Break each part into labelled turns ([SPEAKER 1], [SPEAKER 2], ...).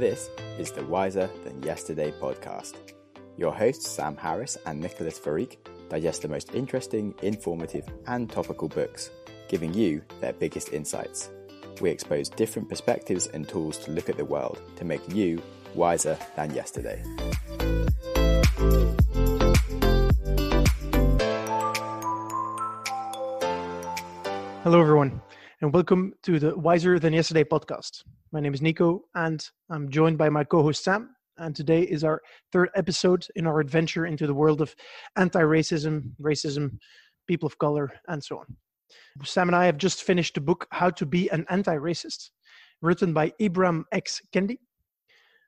[SPEAKER 1] This is the Wiser Than Yesterday podcast. Your hosts, Sam Harris and Nicholas Farik, digest the most interesting, informative, and topical books, giving you their biggest insights. We expose different perspectives and tools to look at the world to make you wiser than yesterday.
[SPEAKER 2] Hello, everyone, and welcome to the Wiser Than Yesterday podcast. My name is Nico, and I'm joined by my co host Sam. And today is our third episode in our adventure into the world of anti racism, racism, people of color, and so on. Sam and I have just finished the book How to Be an Anti Racist, written by Ibram X. Kendi.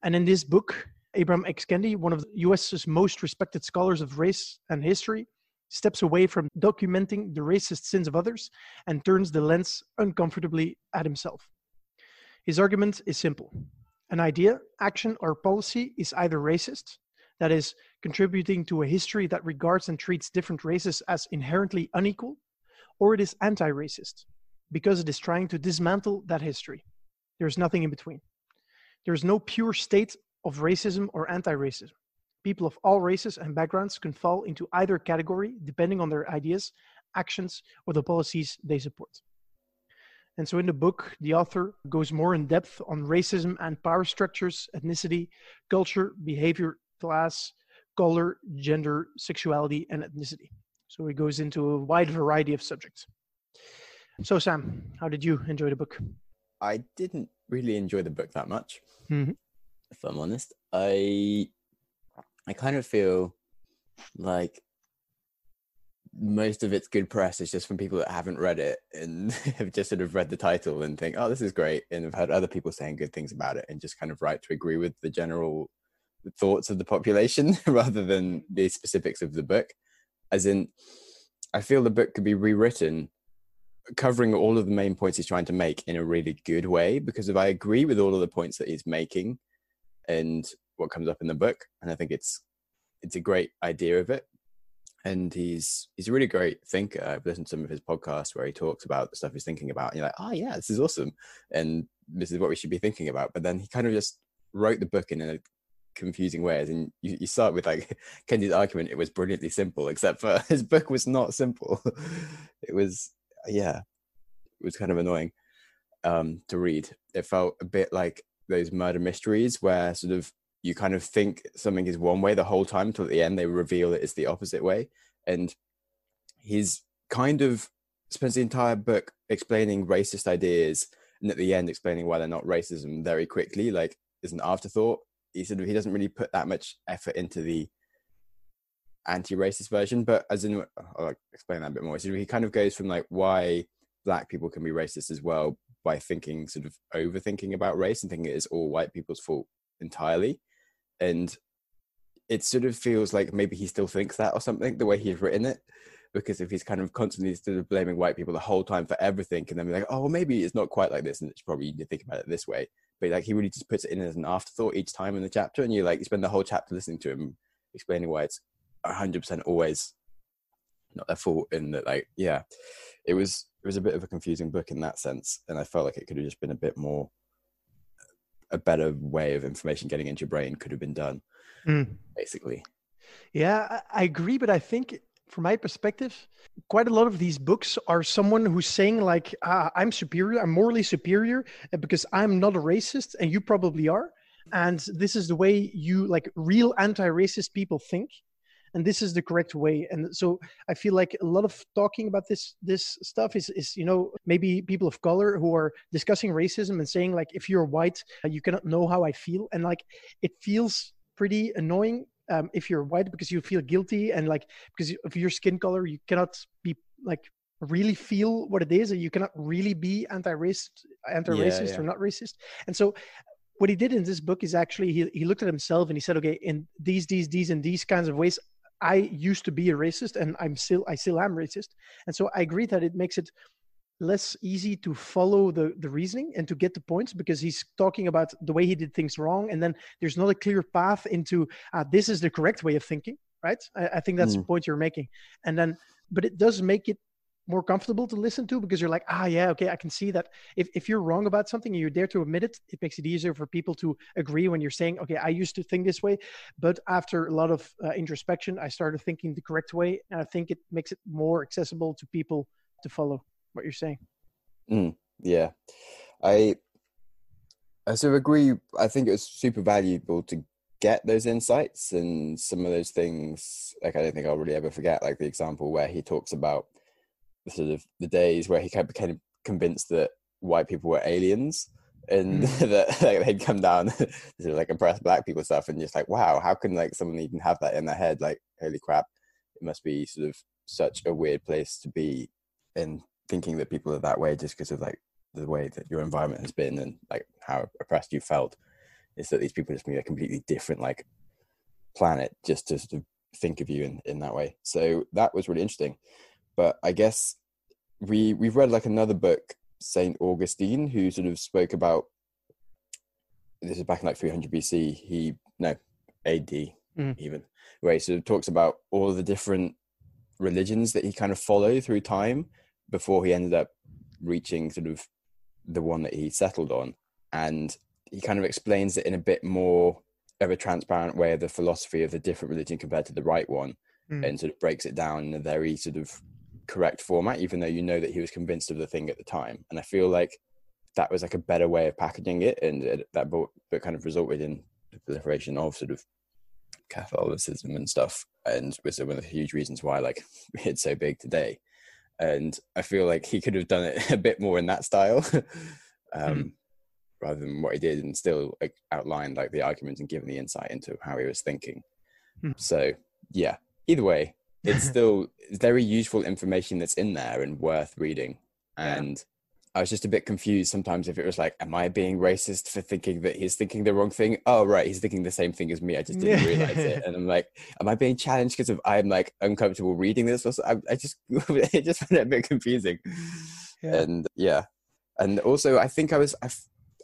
[SPEAKER 2] And in this book, Ibram X. Kendi, one of the US's most respected scholars of race and history, steps away from documenting the racist sins of others and turns the lens uncomfortably at himself. His argument is simple an idea, action, or policy is either racist, that is, contributing to a history that regards and treats different races as inherently unequal, or it is anti racist, because it is trying to dismantle that history. There is nothing in between. There is no pure state of racism or anti racism. People of all races and backgrounds can fall into either category depending on their ideas, actions, or the policies they support. And so in the book, the author goes more in depth on racism and power structures, ethnicity, culture, behavior, class, color, gender, sexuality, and ethnicity. So he goes into a wide variety of subjects. So, Sam, how did you enjoy the book?
[SPEAKER 1] I didn't really enjoy the book that much,
[SPEAKER 2] Mhm.
[SPEAKER 1] if I'm honest. I I kind of feel like most of its good press is just from people that haven't read it and have just sort of read the title and think, oh, this is great. And have had other people saying good things about it and just kind of right to agree with the general thoughts of the population rather than the specifics of the book. As in, I feel the book could be rewritten covering all of the main points he's trying to make in a really good way because if I agree with all of the points that he's making and what comes up in the book, and I think it's it's a great idea of it, and he's he's a really great thinker. I've listened to some of his podcasts where he talks about the stuff he's thinking about, and you're like, oh yeah, this is awesome, and this is what we should be thinking about. But then he kind of just wrote the book in a confusing way. As in, you, you start with like Kendi's argument; it was brilliantly simple, except for his book was not simple. it was yeah, it was kind of annoying um, to read. It felt a bit like those murder mysteries where sort of you kind of think something is one way the whole time until at the end they reveal it is the opposite way. And he's kind of spends the entire book explaining racist ideas and at the end explaining why they're not racism very quickly, like as an afterthought. He sort of he doesn't really put that much effort into the anti-racist version, but as in I'll explain that a bit more. So he kind of goes from like why black people can be racist as well by thinking sort of overthinking about race and thinking it is all white people's fault entirely and it sort of feels like maybe he still thinks that or something the way he's written it because if he's kind of constantly sort of blaming white people the whole time for everything and then be like oh well maybe it's not quite like this and it's probably you need to think about it this way but like he really just puts it in as an afterthought each time in the chapter and you like you spend the whole chapter listening to him explaining why it's 100% always not their fault and that like yeah it was it was a bit of a confusing book in that sense and i felt like it could have just been a bit more a better way of information getting into your brain could have been done
[SPEAKER 2] Mm.
[SPEAKER 1] basically
[SPEAKER 2] Yeah, I agree, but I think from my perspective, quite a lot of these books are someone who's saying like, ah, "I'm superior, I'm morally superior uh, because I'm not a racist, and you probably are." And this is the way you like real anti-racist people think, and this is the correct way. And so I feel like a lot of talking about this this stuff is is you know maybe people of color who are discussing racism and saying like, if you're white, uh, you cannot know how I feel, and like it feels pretty annoying um, if you're white because you feel guilty and like because of your skin color you cannot be like really feel what it is and you cannot really be anti-racist anti-racist
[SPEAKER 1] yeah.
[SPEAKER 2] or not racist and so what he did in this book is actually he, he looked at himself and he said okay in these these these and these kinds of ways i used to be a racist and i'm still i still am racist. And so i agree that it makes it less easy to follow the the reasoning and to get the points because he's talking about the way he did things wrong and then there's not a clear path into uh, this is the correct way of thinking right? I, I think that's the
[SPEAKER 1] Mm.
[SPEAKER 2] point you're making. And then but it does make it more comfortable to listen to because you're like, ah, yeah, okay, I can see that. If, if you're wrong about something and you're there to admit it, it makes it easier for people to agree when you're saying, okay, I used to think this way, but after a lot of uh, introspection, I started thinking the correct way, and I think it makes it more accessible to people to follow what you're saying.
[SPEAKER 1] Mm, yeah, I I sort of agree. I think it was super valuable to get those insights and some of those things. Like I don't think I'll really ever forget. Like the example where he talks about sort of the days where he kind became convinced that white people were aliens and mm. that like, they'd come down to like oppress black people stuff and just like wow how can like someone even have that in their head? Like holy crap it must be sort of such a weird place to be in thinking that people are that way just because of like the way that your environment has been and like how oppressed you felt is that these people just mean a completely different like planet just to sort of think of you in, in that way. So that was really interesting but I guess we we've read like another book, Saint Augustine, who sort of spoke about this is back in like 300 BC. He no AD mm. even where he sort of talks about all the different religions that he kind of followed through time before he ended up reaching sort of the one that he settled on, and he kind of explains it in a bit more of a transparent way of the philosophy of the different religion compared to the right one, mm. and sort of breaks it down in a very sort of correct format, even though you know that he was convinced of the thing at the time. And I feel like that was like a better way of packaging it, and it, that book, book kind of resulted in the proliferation of sort of Catholicism and stuff, and was one of the huge reasons why like it's so big today. And I feel like he could have done it a bit more in that style, um, mm. rather than what he did, and still like, outlined like the arguments and given the insight into how he was thinking. Mm. So yeah, either way, it's still very useful information that's in there and worth reading. And yeah. I was just a bit confused sometimes if it was like, am I being racist for thinking that he's thinking the wrong thing? Oh, right, he's thinking the same thing as me. I just didn't realize it. And I'm like, am I being challenged because of I'm like uncomfortable reading this? I, I just it just found it a bit confusing. Yeah. And yeah, and also I think I was I,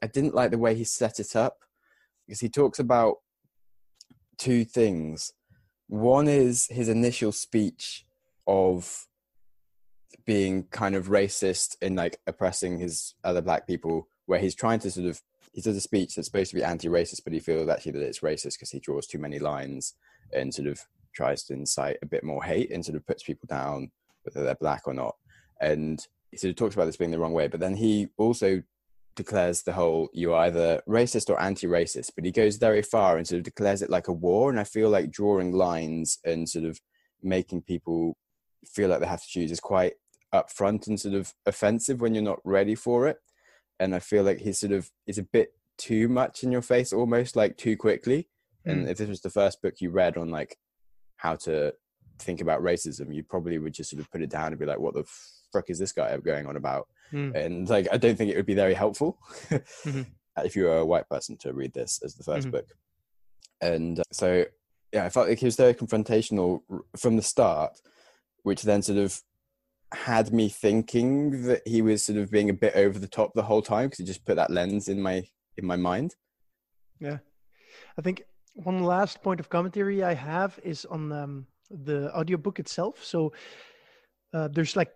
[SPEAKER 1] I didn't like the way he set it up because he talks about two things one is his initial speech of being kind of racist and like oppressing his other black people, where he's trying to sort of he does a speech that's supposed to be anti-racist, but he feels actually that it's racist because he draws too many lines and sort of tries to incite a bit more hate and sort of puts people down whether they're black or not. And he sort of talks about this being the wrong way, but then he also declares the whole you're either racist or anti-racist but he goes very far and sort of declares it like a war and i feel like drawing lines and sort of making people feel like they have to choose is quite upfront and sort of offensive when you're not ready for it and i feel like he's sort of is a bit too much in your face almost like too quickly mm. and if this was the first book you read on like how to think about racism you probably would just sort of put it down and be like what the fuck is this guy going on about mm. and like I don't think it would be very helpful mm-hmm. if you were a white person to read this as the 1st mm-hmm. book. And uh, so yeah, I felt like he was very confrontational from the start, which then sort of had me thinking that he was sort of being a bit over the top the whole time because he just put that lens in my in my mind.
[SPEAKER 2] Yeah, I think one last point of commentary I have is on um, the audiobook itself. So uh, there's like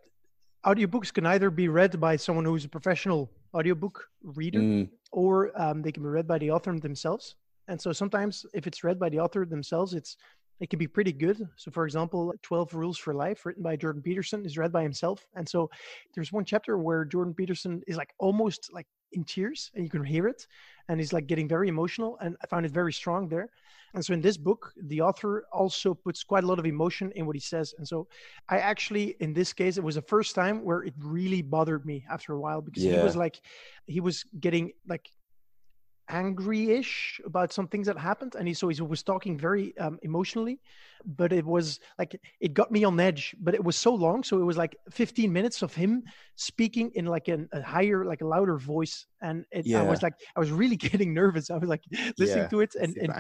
[SPEAKER 2] audiobooks can either be read by someone who's a professional audiobook reader mm. or um, they can be read by the author themselves. And so sometimes if it's read by the author themselves it's it can be pretty good. So for example 12 rules for life written by jordan peterson is read by himself. And so there's one chapter where jordan peterson is like almost like in tears and you can hear it and he's like getting very emotional and i found it very strong there and so in this book, the author also puts quite a lot of emotion in what he says. And so I actually, in this case, it was the first time where it really bothered me after a while because yeah. he was like, he was getting like angry-ish about some things that happened and he so he was talking very um, emotionally but it was like it got me on edge but it was so long so it was like 15 minutes of him speaking in like an, a higher like a louder voice and it, yeah. i was like i was really getting nervous i was like listening yeah. to it and, and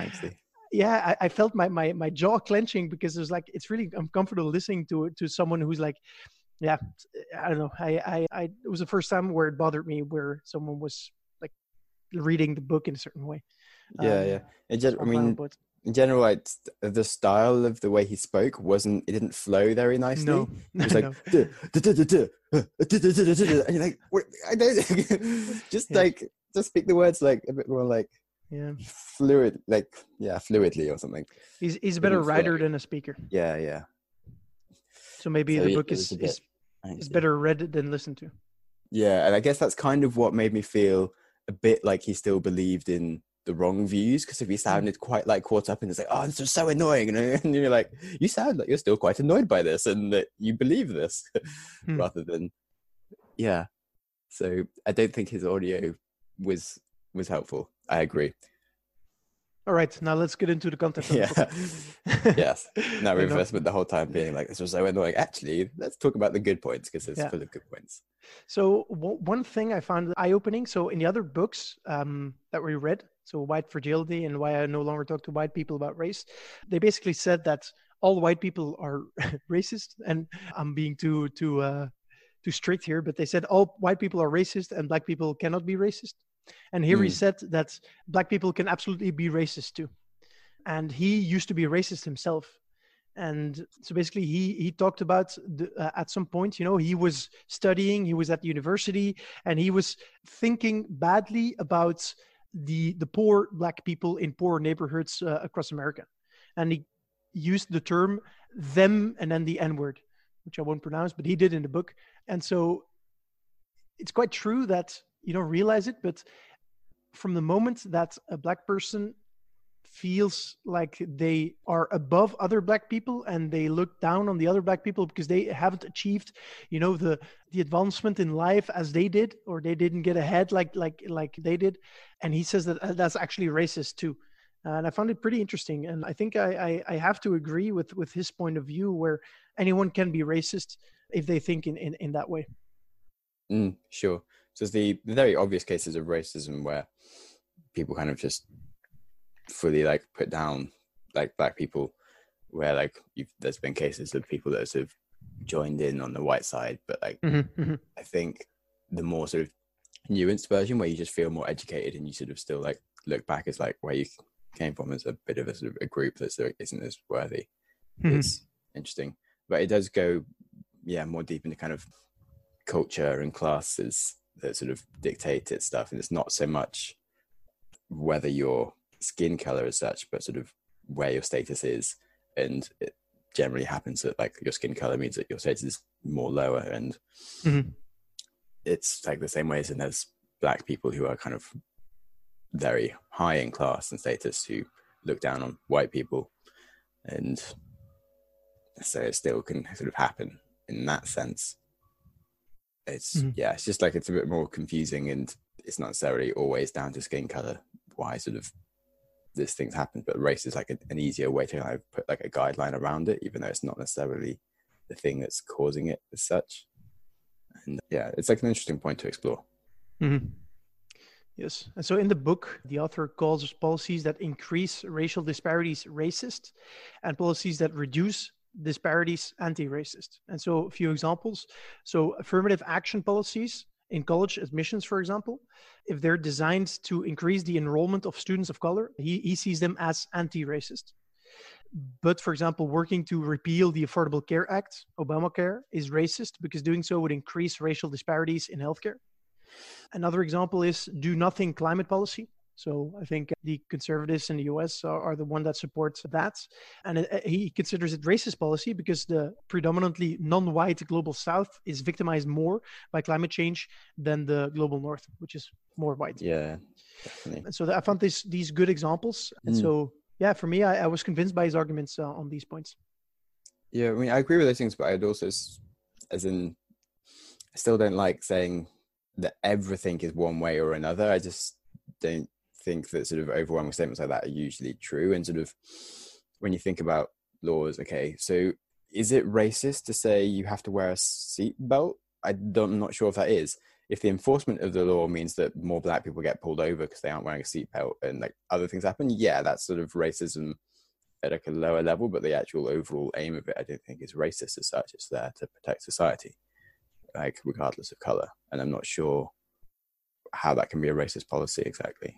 [SPEAKER 2] yeah, I, I, felt my, my my jaw clenching because it was like it's really uncomfortable listening to to someone who's like, yeah, I don't know. I, I I it was the first time where it bothered me where someone was like reading the book in a certain way.
[SPEAKER 1] Yeah, um, yeah. It just I mean, but, in general, like the style of the way he spoke wasn't. It didn't flow very nicely.
[SPEAKER 2] No,
[SPEAKER 1] It was like,
[SPEAKER 2] no.
[SPEAKER 1] "Duh, duh, duh, duh, duh, uh, duh, duh, duh, duh, duh, duh," and you're like, "What? I don't. just like, just speak the words like a bit more like
[SPEAKER 2] yeah,
[SPEAKER 1] fluid, like yeah, fluidly or something.
[SPEAKER 2] he's he's a better writer than a speaker.
[SPEAKER 1] Yeah, yeah.
[SPEAKER 2] So maybe
[SPEAKER 1] So
[SPEAKER 2] the book is
[SPEAKER 1] was a bit
[SPEAKER 2] is, is better read than listened to.
[SPEAKER 1] Yeah, and I guess that's kind of what made me feel a bit like he still believed in the wrong views because if he sounded quite like caught up in it's like, oh, this is so annoying, you know, and you're like, you sound like you're still quite annoyed by this and that you believe this
[SPEAKER 2] Hmm.
[SPEAKER 1] rather than, yeah. So I don't think his audio was was helpful. I agree.
[SPEAKER 2] All right, now let's get into the content.
[SPEAKER 1] Yeah.
[SPEAKER 2] the
[SPEAKER 1] yes. Now
[SPEAKER 2] know,
[SPEAKER 1] reinforcement the whole time being like, this was so annoying. Actually, let's talk about the good points because it's
[SPEAKER 2] Yeah.
[SPEAKER 1] full of good points.
[SPEAKER 2] So w- one thing I found eye-opening. So in the other books um, that we read, so White Fragility and Why I No Longer Talk to White People About Race, they basically said that all white people are racist. And I'm being too too uh, too strict here, but they said all white people are racist and black people cannot be racist. And here he
[SPEAKER 1] Hmm.
[SPEAKER 2] said that black people can absolutely be racist too. And he used to be racist himself. And so basically, he he talked about the, uh, at some point, you know, he was studying, he was at university, and he was thinking badly about the the poor black people in poor neighborhoods uh, across America, and he used the term them and then the N word, which I won't pronounce, but he did in the book. And so it's quite true that you don't realize it, but from the moment that a black person feels like they are above other black people and they look down on the other black people because they haven't achieved you know the the advancement in life as they did or they didn't get ahead like like like they did. And he says that uh, that's actually racist too. And i found it pretty interesting. And i think i i, I have to agree with with his point of view where anyone can be racist if they think in in, in that way.
[SPEAKER 1] Mm, sure. So there's the, the very obvious cases of racism where people kind of just fully like put down like black people, where like you've, there's been cases of people that have sort of joined in on the white side, but like I think the more sort of nuanced version where you just feel more educated and you sort of still like look back as like where you came from as a bit of a sort of a group that sort of isn't as worthy
[SPEAKER 2] Mhm.
[SPEAKER 1] is interesting. But it does go, yeah, more deep into kind of culture and classes that sort of dictate it stuff. And it's not so much whether your skin color is such, but sort of where your status is. And it generally happens that like your skin color means that your status is more lower. And
[SPEAKER 2] Mhm.
[SPEAKER 1] it's like the same way as in there's black people who are kind of very high in class and status who look down on white people. And so it still can sort of happen in that sense. It's
[SPEAKER 2] Mhm.
[SPEAKER 1] yeah, it's just like it's a bit more confusing and it's not necessarily always down to skin color why sort of this things happen, but race is like a, an easier way to kind of put like a guideline around it, even though it's not necessarily the thing that's causing it as such. And yeah, it's like an interesting point to explore.
[SPEAKER 2] Mm-hmm. Yes. And so in the book, the author calls policies that increase racial disparities racist and policies that reduce disparities anti racist. And so a few examples. So affirmative action policies in college admissions, for example, if they're designed to increase the enrollment of students of color, he, he sees them as anti racist. But for example, working to repeal the Affordable Care Act, Obamacare, is racist because doing so would increase racial disparities in healthcare. Another example is do nothing climate policy. So I think the conservatives in the US are, are the one that supports that. And it, uh, he considers it racist policy because the predominantly non white global south is victimized more by climate change than the global north, which is more white.
[SPEAKER 1] Yeah, definitely.
[SPEAKER 2] And so I found this, these good examples. And
[SPEAKER 1] Mm.
[SPEAKER 2] so, yeah, for me, I, I was convinced by his arguments uh, on these points.
[SPEAKER 1] Yeah, I mean, I agree with those things, but I'd also, as in, I still don't like saying that everything is one way or another. I just don't think that sort of overwhelming statements like that are usually true. And sort of when you think about laws, okay, so is it racist to say you have to wear a seatbelt? I don't, I'm not sure if that is. If the enforcement of the law means that more black people get pulled over because they aren't wearing a seatbelt and like other things happen, yeah, that's sort of racism at like a lower level, but the actual overall aim of it, I don't think is racist as such. It's there to protect society, like regardless of color. And I'm not sure how that can be a racist policy exactly.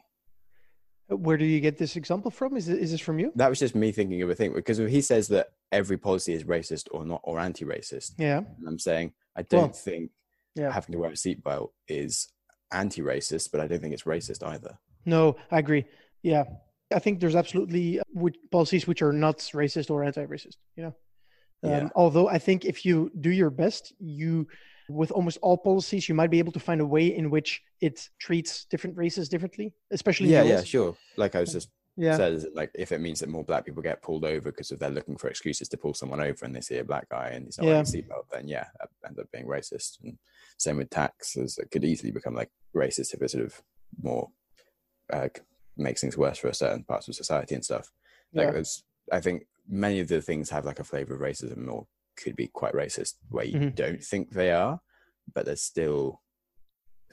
[SPEAKER 2] Where do you get this example from? Is, it, is this from you?
[SPEAKER 1] That was just me thinking of a thing because he says that every policy is racist or not or anti-racist.
[SPEAKER 2] Yeah.
[SPEAKER 1] And I'm saying I don't
[SPEAKER 2] Well,
[SPEAKER 1] think
[SPEAKER 2] yeah.
[SPEAKER 1] having to wear a seatbelt is anti-racist, but I don't think it's racist either.
[SPEAKER 2] No, I agree. Yeah. I think there's absolutely uh, policies which are not racist or anti-racist, you know. Um,
[SPEAKER 1] Yeah.
[SPEAKER 2] Although I think if you do your best, you with almost all policies, you might be able to find a way in which it treats different races differently, especially
[SPEAKER 1] Yeah, yeah, sure. Like I was just
[SPEAKER 2] yeah,
[SPEAKER 1] said, like if it means that more black people get pulled over because if they're looking for excuses to pull someone over and they see a black guy and he's not wearing a seatbelt, then yeah, that ends up being racist. And same with taxes, it could easily become like racist if it sort of more uh, makes things worse for certain parts of society and stuff. Like
[SPEAKER 2] Yeah.
[SPEAKER 1] I think many of the things have like a flavor of racism or could be quite racist where you
[SPEAKER 2] Mhm.
[SPEAKER 1] don't think they are, but there's still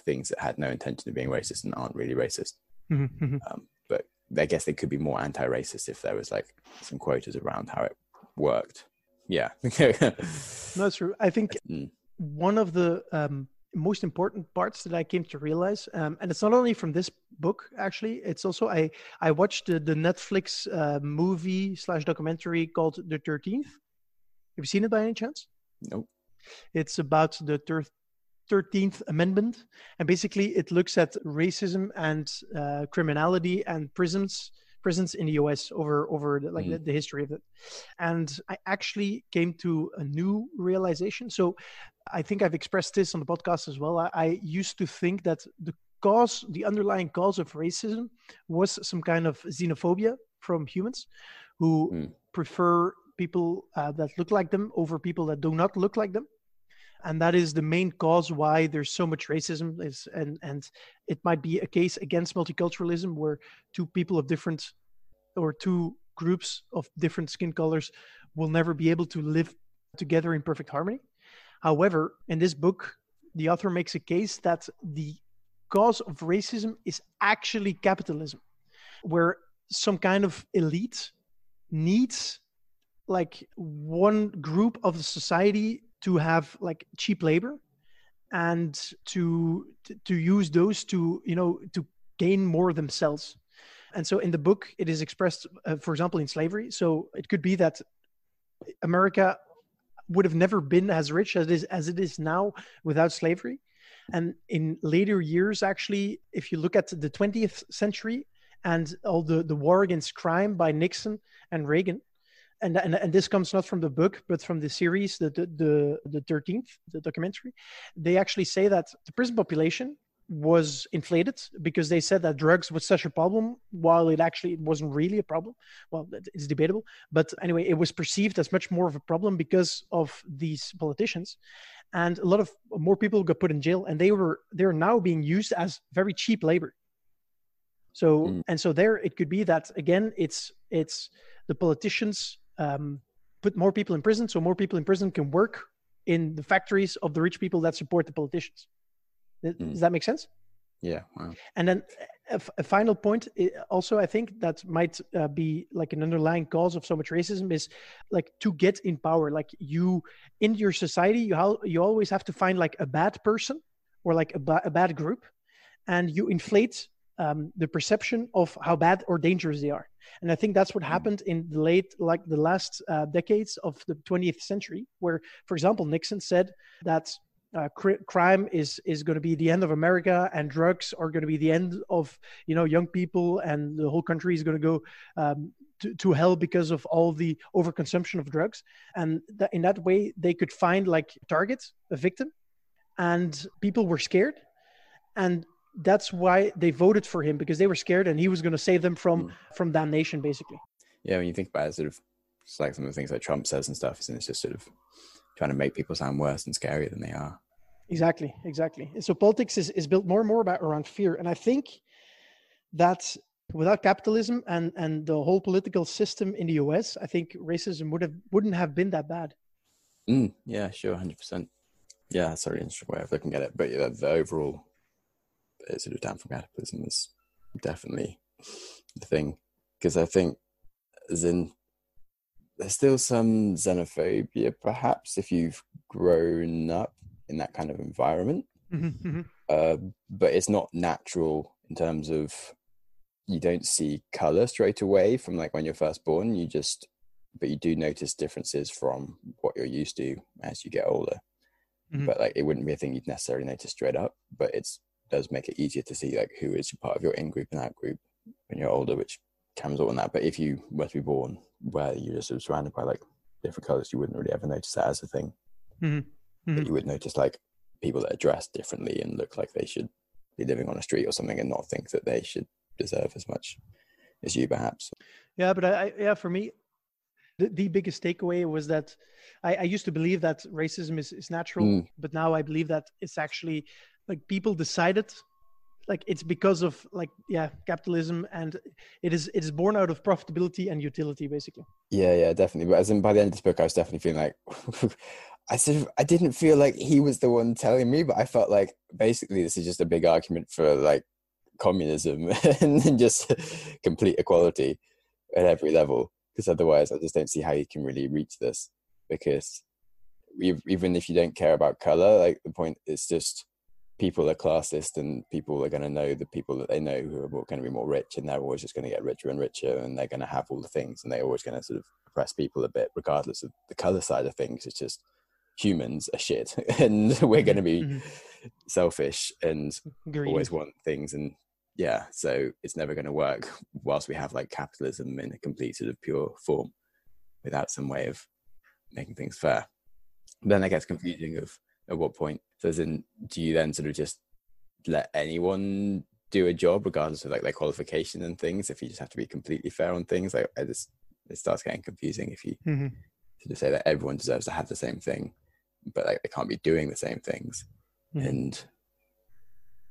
[SPEAKER 1] things that had no intention of being racist and aren't really racist.
[SPEAKER 2] Mhm, mhm.
[SPEAKER 1] Um, but I guess they could be more anti-racist if there was like some quotas around how it worked. Yeah.
[SPEAKER 2] no, it's true. I think
[SPEAKER 1] Mm.
[SPEAKER 2] one of the um, most important parts that I came to realize, um, and it's not only from this book actually, it's also I I watched the, the Netflix uh, movie slash documentary called The Thirteenth. Have you seen it by any chance?
[SPEAKER 1] Nope.
[SPEAKER 2] It's about the 13th Amendment. And basically, it looks at racism and uh, criminality and prisons prisons in the US over over the, like
[SPEAKER 1] Mm.
[SPEAKER 2] the, the history of it. And I actually came to a new realization. So I think I've expressed this on the podcast as well. I, I used to think that the cause, the underlying cause of racism was some kind of xenophobia from humans who
[SPEAKER 1] Mm.
[SPEAKER 2] prefer people uh, that look like them over people that do not look like them and that is the main cause why there's so much racism is and and it might be a case against multiculturalism where two people of different or two groups of different skin colors will never be able to live together in perfect harmony however in this book the author makes a case that the cause of racism is actually capitalism where some kind of elite needs like one group of the society to have like cheap labor and to to- use those to you know to gain more themselves. And so in the book it is expressed uh, for example in slavery. So it could be that america would have never been as rich as it is as it is now without slavery. And in later years actually if you look at the 20th century and all the the war against crime by nixon and reagan and, and and this comes not from the book but from the series the the the, the 13th the documentary they actually say that the prison population was inflated because they said that drugs was such a problem while it actually it wasn't really a problem. Well it's debatable. But anyway it was perceived as much more of a problem because of these politicians. And a lot of more people got put in jail and they were they're now being used as very cheap labor. So
[SPEAKER 1] Mm.
[SPEAKER 2] and so there it could be that again it's it's the politicians um, put more people in prison so more people in prison can work in the factories of the rich people that support the politicians
[SPEAKER 1] Mm.
[SPEAKER 2] does that make sense
[SPEAKER 1] Yeah. Wow.
[SPEAKER 2] and then a, f- a final point also i think that might uh, be like an underlying cause of so much racism is like to get in power like you in your society you how you always have to find like a bad person or like a, ba- a bad group and you inflate um, the perception of how bad or dangerous they are and i think that's what happened in the late like the last uh, decades of the 20th century where for example nixon said that uh, cri- crime is is going to be the end of America, and drugs are going to be the end of you know young people, and the whole country is going to go um, to, to hell because of all the overconsumption of drugs. And that, in that way, they could find like a target, a victim, and people were scared, and that's why they voted for him because they were scared, and he was going to save them from
[SPEAKER 1] Mm.
[SPEAKER 2] from damnation, basically.
[SPEAKER 1] Yeah. When you think about it, sort of, it's like some of the things that Trump says and stuff, and it's just sort of trying to make people sound worse and scarier than they are.
[SPEAKER 2] Exactly, exactly. And so politics is, is built more and more about around fear. And I think that without capitalism and, and the whole political system in the US, I think racism would have wouldn't have been that bad.
[SPEAKER 1] Mm, yeah, sure, hundred percent. Yeah, that's a really interesting way of looking at it. But yeah, the overall uh, sort of down from capitalism is definitely the thing because I think, as in, there's still some xenophobia, perhaps if you've grown up in that kind of environment,
[SPEAKER 2] Mhm, mhm.
[SPEAKER 1] uh, but it's not natural in terms of you don't see color straight away from like when you're first born. You just, but you do notice differences from what you're used to as you get older.
[SPEAKER 2] Mhm.
[SPEAKER 1] But like, it wouldn't be a thing you'd necessarily notice straight up. But it's does make it easier to see like who is part of your in group and out group when you're older, which comes in that. But if you were to be born where you're just sort of surrounded by like different colors, you wouldn't really ever notice that as a thing.
[SPEAKER 2] Mhm.
[SPEAKER 1] But
[SPEAKER 2] Mhm.
[SPEAKER 1] you would notice like people that are dressed differently and look like they should be living on a street or something and not think that they should deserve as much as you perhaps.
[SPEAKER 2] Yeah, but I, I yeah, for me, the, the biggest takeaway was that I, I used to believe that racism is, is natural,
[SPEAKER 1] Mm.
[SPEAKER 2] but now I believe that it's actually like people decided like it's because of like yeah capitalism and it is it is born out of profitability and utility basically
[SPEAKER 1] Yeah, yeah, definitely. But as in by the end of this book, I was definitely feeling like I sort of I didn't feel like he was the one telling me, but I felt like basically this is just a big argument for like communism and just complete equality at every level. Because otherwise, I just don't see how you can really reach this. Because even if you don't care about color, like the point is just people are classist and people are going to know the people that they know who are going to be more rich and they're always just going to get richer and richer and they're going to have all the things and they're always going to sort of oppress people a bit regardless of the color side of things it's just humans are shit and we're going to be
[SPEAKER 2] Mhm.
[SPEAKER 1] selfish and
[SPEAKER 2] Greedy.
[SPEAKER 1] always want things and yeah so it's never going to work whilst we have like capitalism in a complete sort of pure form without some way of making things fair then it gets confusing of at what point so as in do you then sort of just let anyone do a job regardless of like their qualification and things if you just have to be completely fair on things like I just it starts getting confusing if you
[SPEAKER 2] Mhm.
[SPEAKER 1] to say that everyone deserves to have the same thing but like they can't be doing the same things
[SPEAKER 2] Mhm.
[SPEAKER 1] and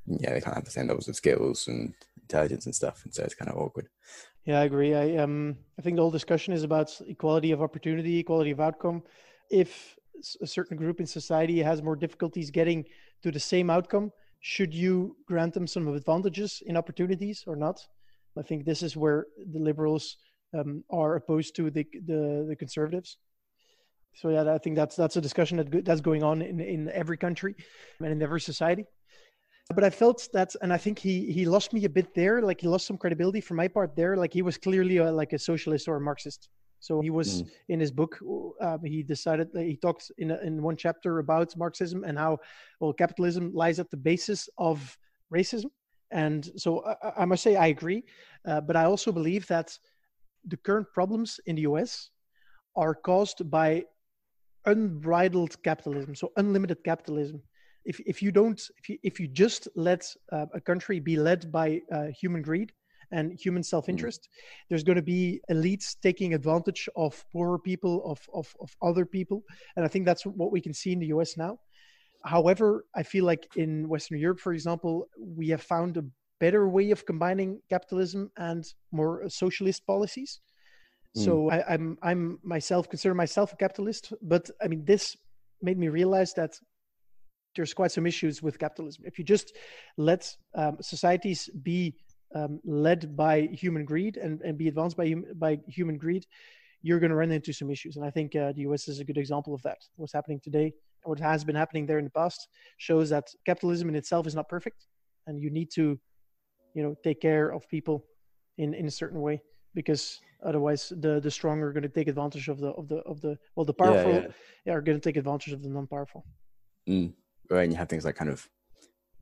[SPEAKER 1] yeah they can't have the same levels of skills and intelligence and stuff and so it's kind of awkward
[SPEAKER 2] Yeah, I agree. I um I think the whole discussion is about equality of opportunity, equality of outcome. If a certain group in society has more difficulties getting to the same outcome, should you grant them some advantages in opportunities or not? I think this is where the liberals um, are opposed to the, the the conservatives. So yeah, I think that's that's a discussion that that's going on in in every country and in every society but I felt that, and I think he he lost me a bit there. Like he lost some credibility for my part there. Like he was clearly a, like a socialist or a Marxist. So he was
[SPEAKER 1] Mm.
[SPEAKER 2] in his book. Um, he decided that he talks in a, in one chapter about Marxism and how well capitalism lies at the basis of racism. And so I, I- I must say I agree, uh, but I also believe that the current problems in the U.S. are caused by unbridled capitalism, so unlimited capitalism if if you don't if you if you just let uh, a country be led by uh, human greed and human self-interest there's going to be elites taking advantage of poorer people of, of of other people and i think that's what we can see in the us now however i feel like in western europe for example we have found a better way of combining capitalism and more socialist policies
[SPEAKER 1] Mm.
[SPEAKER 2] so I, i'm i'm myself consider myself a capitalist but i mean this made me realize that there's quite some issues with capitalism. If you just let um, societies be um, led by human greed and, and be advanced by, hum- by human greed, you're going to run into some issues. And I think uh, the US is a good example of that. What's happening today, what has been happening there in the past, shows that capitalism in itself is not perfect, and you need to, you know, take care of people in in a certain way because otherwise the the strong are going to take advantage of the of the of the well the powerful
[SPEAKER 1] yeah, yeah.
[SPEAKER 2] are going to take advantage of the non-powerful.
[SPEAKER 1] Mm. Right, and you have things like kind of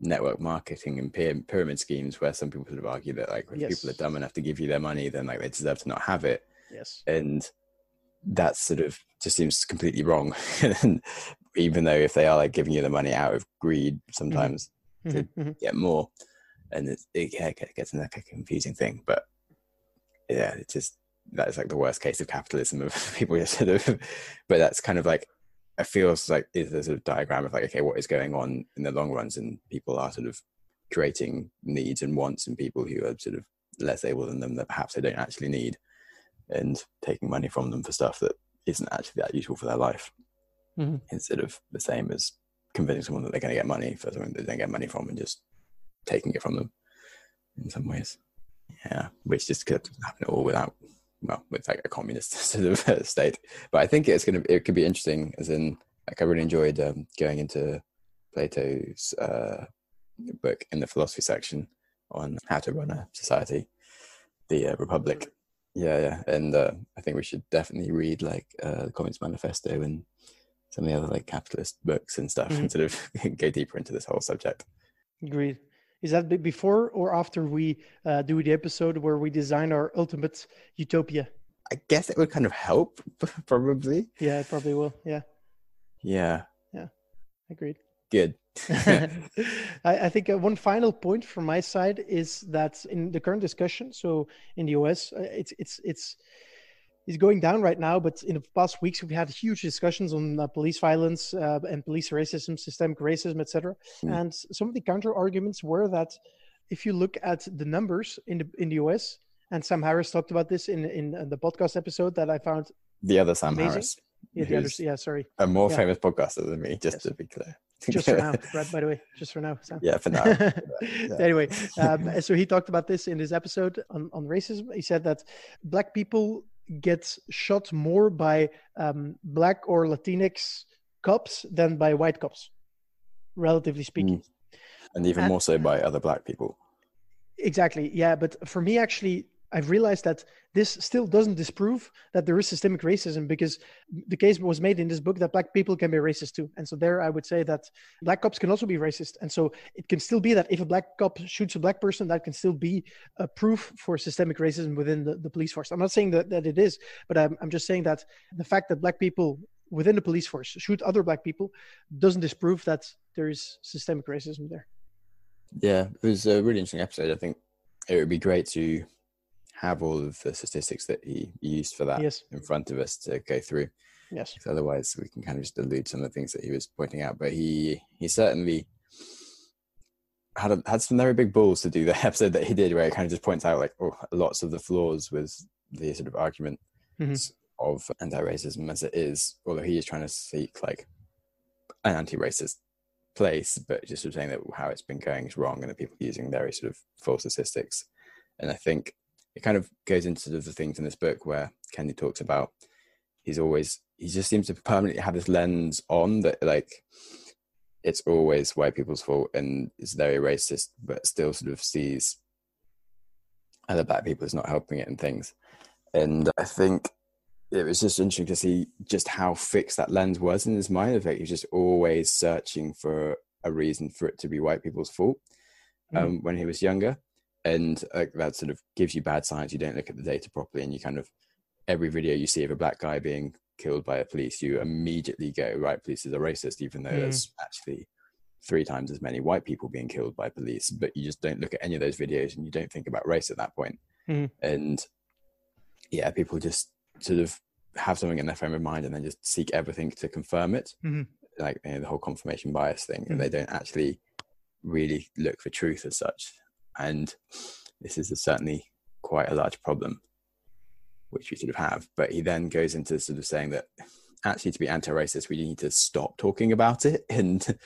[SPEAKER 1] network marketing and pyramid schemes where some people sort of argue that like if people are dumb enough to give you their money then like they deserve to not have it.
[SPEAKER 2] Yes.
[SPEAKER 1] and that sort of just seems completely wrong. And even though if they are like giving you the money out of greed sometimes To-
[SPEAKER 2] Mhm, mhm.
[SPEAKER 1] get more and it's, it, yeah, it gets like a confusing thing. But yeah it's just that is like the worst case of capitalism of people just sort of but that's kind of like it feels like is a sort of diagram of like okay what is going on in the long runs and people are sort of creating needs and wants and people who are sort of less able than them that perhaps they don't actually need and taking money from them for stuff that isn't actually that useful for their life
[SPEAKER 2] Mhm.
[SPEAKER 1] instead of the same as convincing someone that they're going to get money for something they don't get money from and just taking it from them in some ways yeah which just could happen all without well with like a communist sort of uh, state but i think it's going to it could be interesting as in like i really enjoyed um, going into plato's uh, book in the philosophy section on how to run a society the uh, Republic. Yeah, yeah, and uh, I think we should definitely read like uh, the Communist Manifesto and some of the other like capitalist books and stuff,
[SPEAKER 2] Mhm.
[SPEAKER 1] and sort of go deeper into this whole subject.
[SPEAKER 2] Agreed. Is that before or after we uh, do the episode where we design our ultimate utopia?
[SPEAKER 1] I guess it would kind of help, probably.
[SPEAKER 2] Yeah, it probably will. Yeah,
[SPEAKER 1] Yeah, Yeah.
[SPEAKER 2] agreed.
[SPEAKER 1] good.
[SPEAKER 2] I, I think uh, one final point from my side is that in the current discussion, so in the US, uh, it's it's it's it's going down right now. But in the past weeks, we've had huge discussions on uh, police violence uh, and police racism, systemic racism, etc.
[SPEAKER 1] Mm.
[SPEAKER 2] And some of the counter arguments were that if you look at the numbers in the in the US, and Sam Harris talked about this in in, uh, the podcast episode that I found.
[SPEAKER 1] the other Sam
[SPEAKER 2] Amazing.
[SPEAKER 1] Harris,
[SPEAKER 2] Yeah, the others,
[SPEAKER 1] Who's-
[SPEAKER 2] yeah, sorry,
[SPEAKER 1] a more
[SPEAKER 2] Yeah.
[SPEAKER 1] famous podcaster than me, just
[SPEAKER 2] Yes.
[SPEAKER 1] to be clear.
[SPEAKER 2] just for now, right? By the way, just for now, Sam.
[SPEAKER 1] yeah, for now.
[SPEAKER 2] anyway, um, so he talked about this in his episode on, on racism. He said that black people get shot more by um, black or Latinx cops than by white cops, relatively speaking.
[SPEAKER 1] and even
[SPEAKER 2] Uh,
[SPEAKER 1] more so by other black people.
[SPEAKER 2] Exactly. Yeah. But for me, actually, I've realized that this still doesn't disprove that there is systemic racism because the case was made in this book that black people can be racist too. And so there I would say that black cops can also be racist. And so it can still be that if a black cop shoots a black person, that can still be a proof for systemic racism within the, the police force. I'm not saying that, that it is, but I'm, I'm just saying that the fact that black people within the police force shoot other black people doesn't disprove that there is systemic racism there.
[SPEAKER 1] Yeah, it was a really interesting episode. I think it would be great to have all of the statistics that he used for that
[SPEAKER 2] Yes.
[SPEAKER 1] in front of us to go through.
[SPEAKER 2] Yes.
[SPEAKER 1] 'cause otherwise, we can kind of just elude some of the things that he was pointing out. But he he certainly had a, had some very big balls to do the episode that he did, where he kind of just points out like oh, lots of the flaws with the sort of argument
[SPEAKER 2] Mhm.
[SPEAKER 1] of anti-racism as it is. Although he is trying to seek like an anti-racist place, but just sort of saying that how it's been going is wrong and that people are using very sort of false statistics. And I think it kind of goes into sort of the things in this book where Kendi talks about he's always he just seems to permanently have this lens on that like it's always white people's fault and is very racist, but still sort of sees other black people as not helping it and things. And I think it was just interesting to see just how fixed that lens was in his mind. I think he was just always searching for a reason for it to be white people's fault um, when he was younger. And like that sort of gives you bad science. You don't look at the data properly, and you kind of every video you see of a black guy being killed by a police, you immediately go right. Police is a racist, even though
[SPEAKER 2] Mm.
[SPEAKER 1] there's actually three times as many white people being killed by police. But you just don't look at any of those videos, and you don't think about race at that point.
[SPEAKER 2] Mm.
[SPEAKER 1] And yeah, people just sort of have something in their frame of mind and then just seek everything to confirm it,
[SPEAKER 2] Mhm.
[SPEAKER 1] like you know, the whole confirmation bias thing, and they don't actually really look for truth as such. And this is certainly quite a large problem, which we sort of have. But he then goes into sort of saying that actually, to be anti-racist, we need to stop talking about it, and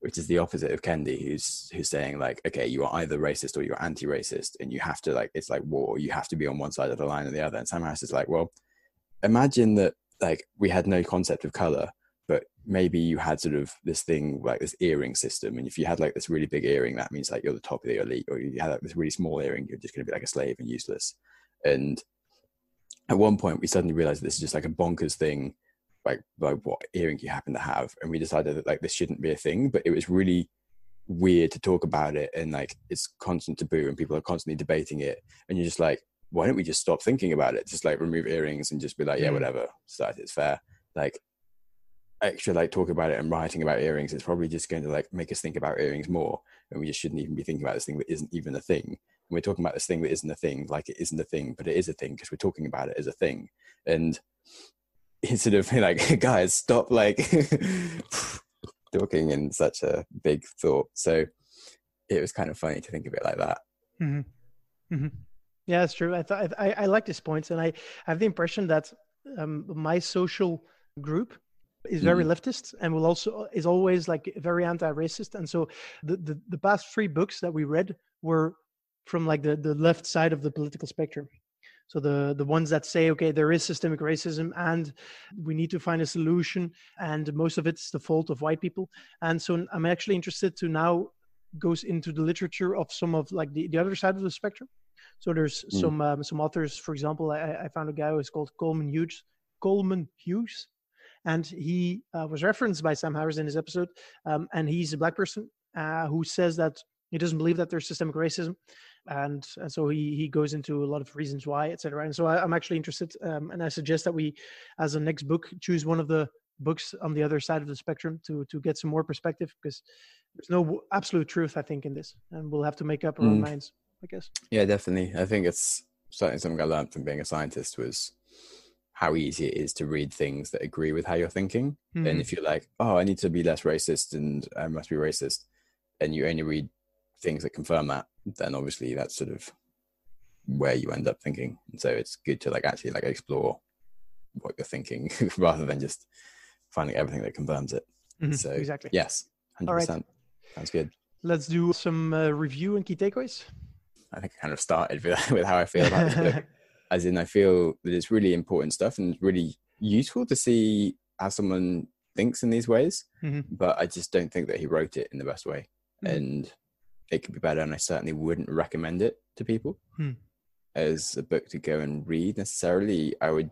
[SPEAKER 1] which is the opposite of Kendi, who's who's saying like, okay, you are either racist or you're anti-racist, and you have to like, it's like war. You have to be on one side of the line or the other. And Sam Harris is like, well, imagine that like we had no concept of color but maybe you had sort of this thing like this earring system and if you had like this really big earring that means like you're the top of the elite or you had like this really small earring you're just going to be like a slave and useless. And at one point we suddenly realized this is just like a bonkers thing like like what earring you happen to have and we decided that like this shouldn't be a thing but it was really weird to talk about it and like it's constant taboo and people are constantly debating it and you're just like why don't we just stop thinking about it? Just like remove earrings and just be like yeah
[SPEAKER 2] Mm.
[SPEAKER 1] whatever society is fair. Like extra like talk about it and writing about earrings it's probably just going to like make us think about earrings more and we just shouldn't even be thinking about this thing that isn't even a thing. And we're talking about this thing that isn't a thing like it isn't a thing but it is a thing because we're talking about it as a thing. And instead of like guys stop like talking in such a big thought. So it was kind of funny to think of it like that.
[SPEAKER 2] Hmm hmm Yeah, it's true. I thought I, I like this point, and I have the impression that um, my social group is very leftist and will also is always like very anti-racist. And so the, the the past three books that we read were from like the the left side of the political spectrum. So the the ones that say, okay, there is systemic racism and we need to find a solution, and most of it's the fault of white people. And so I'm actually interested to now goes into the literature of some of like the, the other side of the spectrum So there's
[SPEAKER 1] Mm.
[SPEAKER 2] some um, some authors, for example, I, I found a guy who's called Coleman Hughes, Coleman Hughes, and he uh, was referenced by Sam Harris in his episode, um, and he's a black person uh, who says that he doesn't believe that there's systemic racism, and, and so he he goes into a lot of reasons why, etc. And so I, I'm actually interested, um, and I suggest that we, as a next book, choose one of the books on the other side of the spectrum to to get some more perspective because there's no absolute truth i think in this and we'll have to make up our own
[SPEAKER 1] Mm.
[SPEAKER 2] minds i guess
[SPEAKER 1] Yeah, definitely. I think it's certainly something I learned from being a scientist was how easy it is to read things that agree with how you're thinking.
[SPEAKER 2] Mhm.
[SPEAKER 1] And if you're like, oh, I need to be less racist and I must be racist, and you only read things that confirm that, then obviously that's sort of where you end up thinking. And so it's good to like actually like explore what you're thinking rather than just finding everything that confirms it.
[SPEAKER 2] Mhm,
[SPEAKER 1] So
[SPEAKER 2] exactly
[SPEAKER 1] yes, hundred
[SPEAKER 2] All right.
[SPEAKER 1] percent. Sounds good.
[SPEAKER 2] let's do some uh, review and key takeaways
[SPEAKER 1] I think I kind of started with, with how I feel about this book. as in I feel that it's really important stuff and really useful to see how someone thinks in these ways.
[SPEAKER 2] Mhm.
[SPEAKER 1] But I just don't think that he wrote it in the best way,
[SPEAKER 2] Mhm.
[SPEAKER 1] and it could be better. And I certainly wouldn't recommend it to people
[SPEAKER 2] Hmm.
[SPEAKER 1] as a book to go and read necessarily. I would,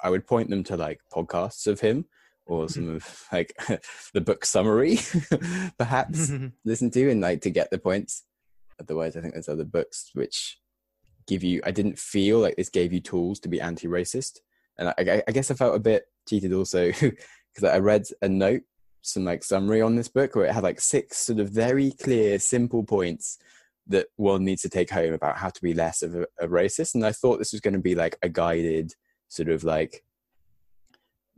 [SPEAKER 1] I would point them to like podcasts of him or some of like the book summary, perhaps
[SPEAKER 2] Mhm.
[SPEAKER 1] listen to and like to get the points. Otherwise, I think there's other books which give you. I didn't feel like this gave you tools to be anti-racist, and I, I, guess I felt a bit cheated also because I read a note, some like summary on this book where it had like six sort of very clear, simple points that one needs to take home about how to be less of a, a racist. And I thought this was going to be like a guided sort of like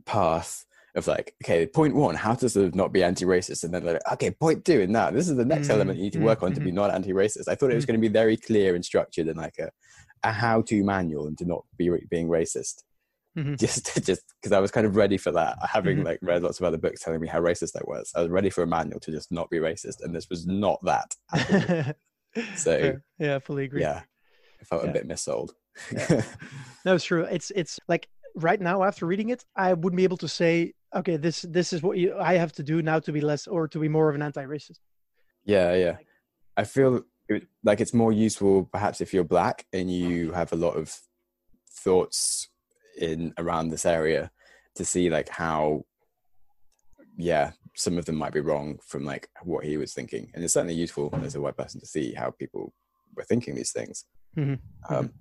[SPEAKER 1] path of like, okay, point one, how to sort of not be anti-racist, and then like, okay, point two, and now this is the next
[SPEAKER 2] Mm,
[SPEAKER 1] element you need to
[SPEAKER 2] mm,
[SPEAKER 1] work on to be not anti-racist. I thought it was going to be very clear and structured and like a, a how-to manual and to not be being racist.
[SPEAKER 2] Mhm.
[SPEAKER 1] Just, just because I was kind of ready for that, having
[SPEAKER 2] Mhm.
[SPEAKER 1] like read lots of other books telling me how racist I was. I was ready for a manual to just not be racist, and this was not that. So,
[SPEAKER 2] Fair. yeah I fully agree
[SPEAKER 1] yeah, I felt
[SPEAKER 2] Yeah.
[SPEAKER 1] a bit missold.
[SPEAKER 2] Yeah. no it's true it's it's like right now after reading it i wouldn't be able to say okay this this is what you, i have to do now to be less or to be more of an anti-racist
[SPEAKER 1] Yeah, yeah. I feel it, like it's more useful perhaps if you're black and you have a lot of thoughts in around this area to see like how yeah, some of them might be wrong from like what he was thinking. And it's certainly useful as a white person to see how people were thinking these things.
[SPEAKER 2] Mhm,
[SPEAKER 1] Um,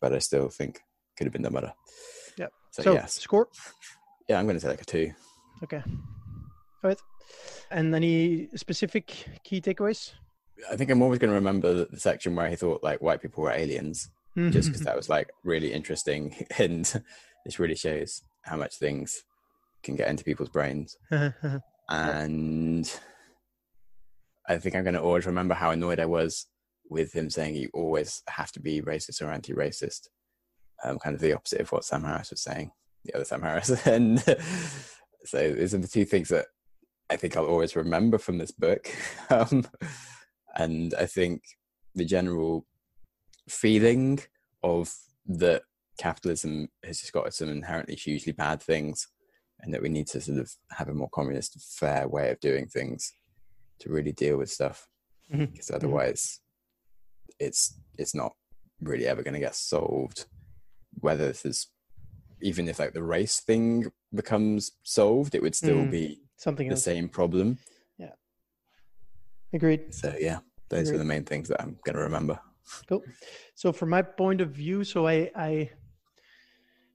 [SPEAKER 1] but I still think could have been done better.
[SPEAKER 2] Yep.
[SPEAKER 1] So,
[SPEAKER 2] so
[SPEAKER 1] yes.
[SPEAKER 2] score
[SPEAKER 1] Yeah, I'm gonna say like a two.
[SPEAKER 2] okay. All right. And any specific key takeaways?
[SPEAKER 1] I think I'm always gonna remember the, section where he thought like white people were aliens. just because that was like really interesting. And this really shows how much things can get into people's brains. And i think i'm going to always remember how annoyed i was with him saying you always have to be racist or anti-racist. Um, kind of the opposite of what sam harris was saying the other sam harris. And so those are the two things that i think i'll always remember from this book. Um, and i think the general feeling of that capitalism has just got some inherently hugely bad things and that we need to sort of have a more communist fair way of doing things to really deal with stuff. Because otherwise it's it's not really ever going to get solved whether this is even if like the race thing becomes solved it would still
[SPEAKER 2] Mm.
[SPEAKER 1] be
[SPEAKER 2] something
[SPEAKER 1] the
[SPEAKER 2] else
[SPEAKER 1] same problem Yeah.
[SPEAKER 2] agreed
[SPEAKER 1] so yeah those are the main things that i'm going to remember
[SPEAKER 2] Cool. So from my point of view, so I, I,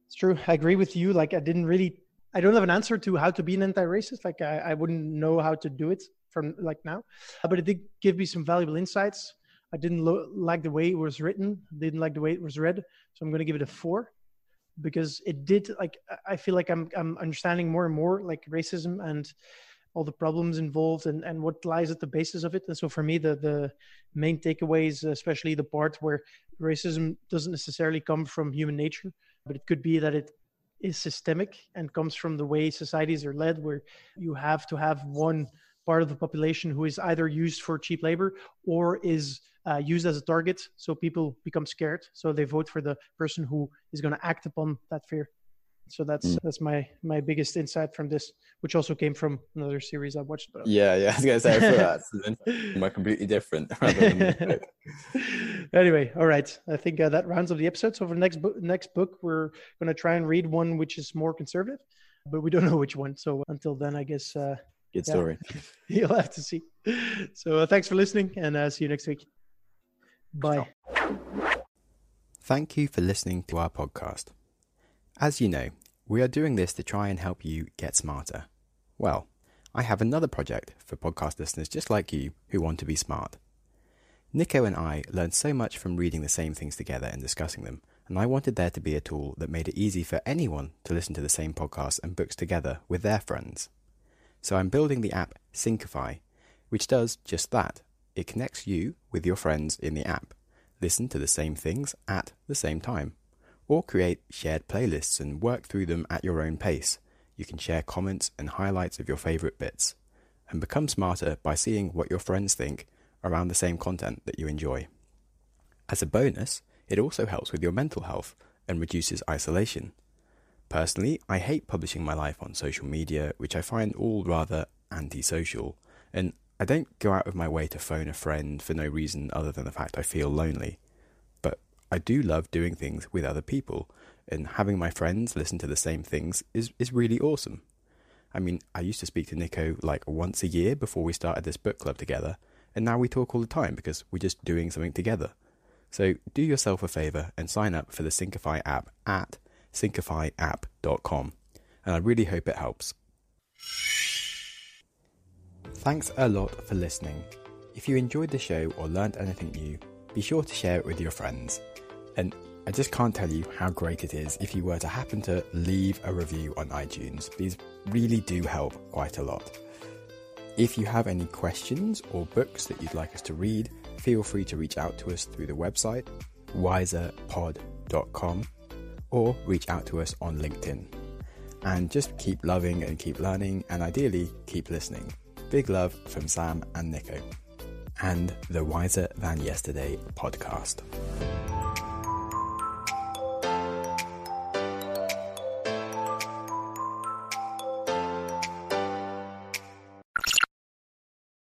[SPEAKER 2] it's true. I agree with you. Like I didn't really, I don't have an answer to how to be an anti-racist. Like I, I wouldn't know how to do it from like now, Uh, but it did give me some valuable insights. I didn't lo- like the way it was written. Didn't like the way it was read. So I'm going to give it a four because it did like, I- feel like I'm, I'm understanding more and more like racism and all the problems involved and, and what lies at the basis of it. And so for me, the, the main takeaways, especially the part where racism doesn't necessarily come from human nature, but it could be that it is systemic and comes from the way societies are led, where you have to have one part of the population who is either used for cheap labor or is uh, used as a target. So people become scared. So they vote for the person who is going to act upon that fear. So that's
[SPEAKER 3] Mm.
[SPEAKER 2] that's my my biggest insight from this, which also came from another series I watched. But
[SPEAKER 3] Yeah, yeah. I was gonna say that's my completely different.
[SPEAKER 2] anyway, all right. I think uh, that rounds up the episode. So for the next book, next book, we're going to try and read one which is more conservative, but we don't know which one. So until then, I guess uh,
[SPEAKER 3] Good
[SPEAKER 2] Yeah.
[SPEAKER 3] story.
[SPEAKER 2] you'll have to see. So uh, thanks for listening, and uh, see you next week. Bye.
[SPEAKER 1] Thank you for listening to our podcast. As you know, we are doing this to try and help you get smarter. Well, I have another project for podcast listeners just like you who want to be smart. Nico and I learned so much from reading the same things together and discussing them, and I wanted there to be a tool that made it easy for anyone to listen to the same podcasts and books together with their friends. So I'm building the app Syncify, which does just that. It connects you with your friends in the app listen to the same things at the same time, or create shared playlists and work through them at your own pace. You can share comments and highlights of your favourite bits, and become smarter by seeing what your friends think around the same content that you enjoy. As a bonus, it also helps with your mental health and reduces isolation. Personally, I hate publishing my life on social media, which I find all rather antisocial, and I don't go out of my way to phone a friend for no reason other than the fact I feel lonely. But I do love doing things with other people, and having my friends listen to the same things is, is really awesome. I mean, I used to speak to Nico like once a year before we started this book club together, and now we talk all the time because we're just doing something together. So do yourself a favour and sign up for the Syncify app at syncifyapp.com, and I really hope it helps. Thanks a lot for listening. If you enjoyed the show or learned anything new, be sure to share it with your friends. And I just can't tell you how great it is if you were to happen to leave a review on iTunes. These really do help quite a lot. If you have any questions or books that you'd like us to read, feel free to reach out to us through the website wiserpod.com or reach out to us on LinkedIn. And just keep loving and keep learning, and ideally, keep listening. Big love from Sam and Nico, and the Wiser Than Yesterday podcast.